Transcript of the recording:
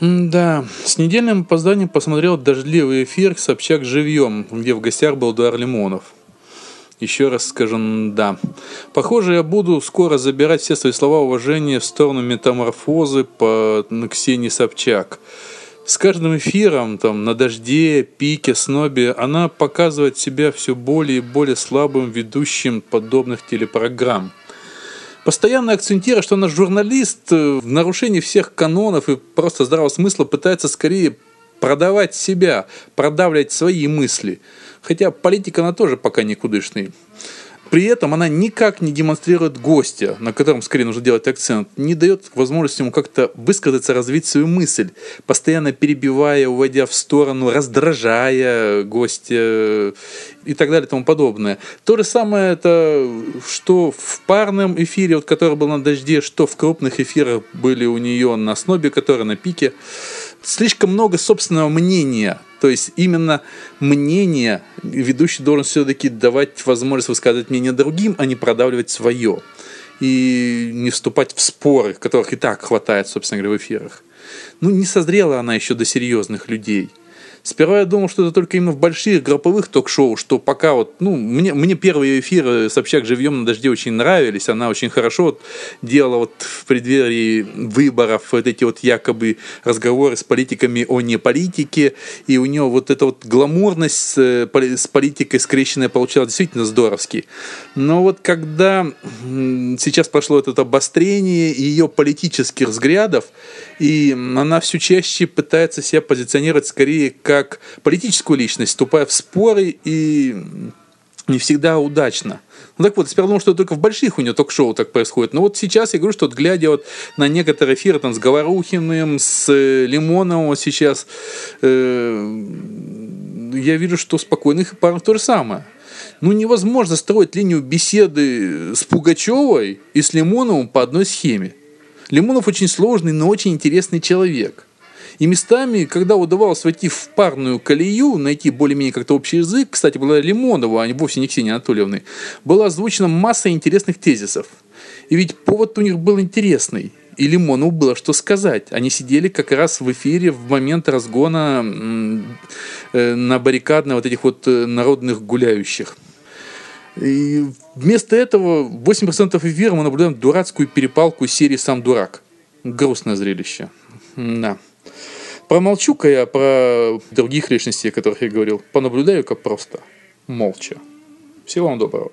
Да, с недельным опозданием посмотрел дождливый эфир «Собчак живьем», где в гостях был Дуар Лимонов. Еще раз скажу «да». Похоже, я буду скоро забирать все свои слова уважения в сторону метаморфозы по Ксении Собчак. С каждым эфиром, там, на дожде, пике, снобе, она показывает себя все более и более слабым ведущим подобных телепрограмм – постоянно акцентируя, что наш журналист э, в нарушении всех канонов и просто здравого смысла пытается скорее продавать себя, продавлять свои мысли. Хотя политика она тоже пока никудышный. При этом она никак не демонстрирует гостя, на котором скорее нужно делать акцент, не дает возможности ему как-то высказаться, развить свою мысль, постоянно перебивая, уводя в сторону, раздражая гостя и так далее и тому подобное. То же самое это, что в парном эфире, вот, который был на дожде, что в крупных эфирах были у нее на снобе, который на пике. Слишком много собственного мнения – то есть именно мнение ведущий должен все-таки давать возможность высказывать мнение другим, а не продавливать свое. И не вступать в споры, которых и так хватает, собственно говоря, в эфирах. Ну, не созрела она еще до серьезных людей. Сперва я думал, что это только именно в больших групповых ток-шоу, что пока вот, ну, мне, мне первые эфиры Собчак живьем на дожде очень нравились, она очень хорошо вот делала вот преддверии выборов вот эти вот якобы разговоры с политиками о неполитике, и у нее вот эта вот гламурность с, э, политикой скрещенная получалась действительно здоровски. Но вот когда сейчас прошло это обострение ее политических взглядов, и она все чаще пытается себя позиционировать скорее как политическую личность, вступая в споры и не всегда удачно. Ну так вот, сперва думал, что только в больших у нее ток-шоу так происходит. Но вот сейчас я говорю, что вот глядя вот на некоторые эфиры там с Говорухиным, с э, Лимоновым сейчас, э, я вижу, что спокойных парах то же самое. Ну невозможно строить линию беседы с Пугачевой и с Лимоновым по одной схеме. Лимонов очень сложный, но очень интересный человек – и местами, когда удавалось войти в парную колею, найти более-менее как-то общий язык, кстати, была Лимонова, а не вовсе не Ксения Анатольевны, была озвучена масса интересных тезисов. И ведь повод у них был интересный. И Лимонову было что сказать. Они сидели как раз в эфире в момент разгона э, на баррикадно вот этих вот э, народных гуляющих. И вместо этого 8% эфира мы наблюдаем дурацкую перепалку серии «Сам дурак». Грустное зрелище. Да. Промолчу-ка я про других личностей, о которых я говорил. Понаблюдаю-ка просто. Молча. Всего вам доброго.